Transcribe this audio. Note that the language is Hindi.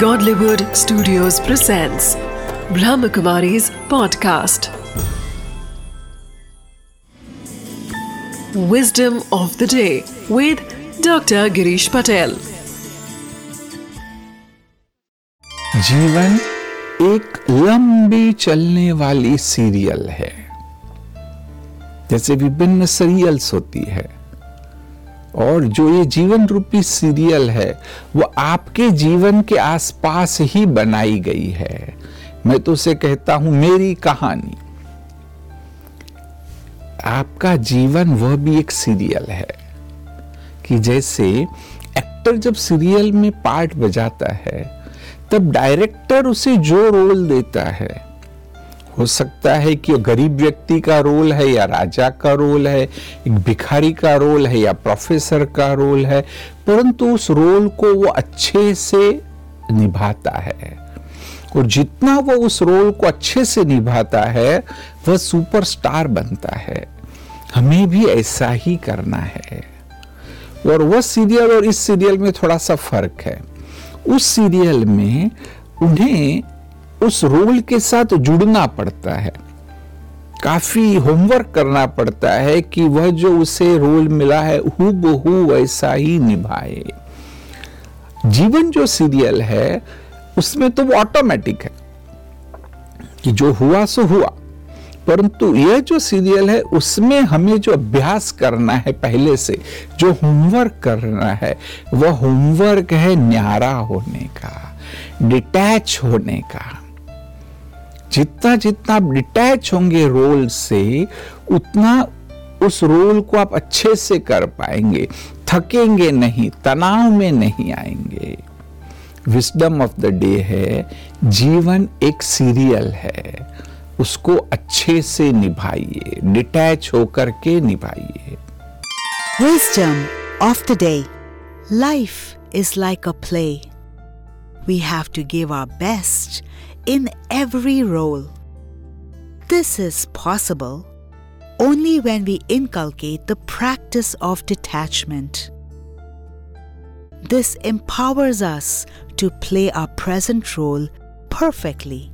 Godlywood Studios presents Brahmakumari's podcast. Wisdom of the day with Dr. Girish Patel. जीवन एक लंबी चलने वाली सीरियल है जैसे विभिन्न सीरियल्स होती है और जो ये जीवन रूपी सीरियल है, वो आपके जीवन के आसपास ही बनाई गई है। मैं तो उसे कहता हूँ, मेरी कहानी। आपका जीवन वह भी एक सीरियल है कि जैसे एक्टर जब सीरियल में पार्ट बजाता है, तब डायरेक्टर उसे जो रोल देता है हो सकता है कि गरीब व्यक्ति का रोल है या राजा का रोल है, एक भिखारी का रोल है या प्रोफेसर का रोल है, परंतु उस रोल को वो अच्छे से निभाता है। और जितना वो उस रोल को अच्छे से निभाता है, वह सुपरस्टार बनता है। हमें भी ऐसा ही करना है। और वह सीरियल और इस सीरियल में थोड़ा सा फ़र्क है। उस सीरियल में उन्हें उस रोल के साथ जुड़ना पड़ता है। काफ़ी होमवर्क करना पड़ता है कि वह जो उसे रोल मिला है हु वैसा ही निभाए। जीवन जो सीरियल है, उसमें तो वो ऑटोमेटिक है कि जो हुआ, सो हुआ। परंतु यह जो सीरियल है, उसमें हमें जो अभ्यास करना है पहले से, जो होमवर्क करना है, वह होमवर्क है न्यारा होने का डिटैच होने का। जितना जितना आप डिटैच होंगे रोल से, उतना उस रोल को आप अच्छे से कर पाएँगे। थकेंगे नहीं, तनाव में नहीं आएँगे। विस्डम ऑफ़ द डे है, जीवन एक सीरियल है। उसको अच्छे से निभाइए डिटैच होकर के निभाइए। Wisdom of the day life is like a play. We have to give our best in every role. This is possible only when we inculcate the practice of detachment. This empowers us to play our present role perfectly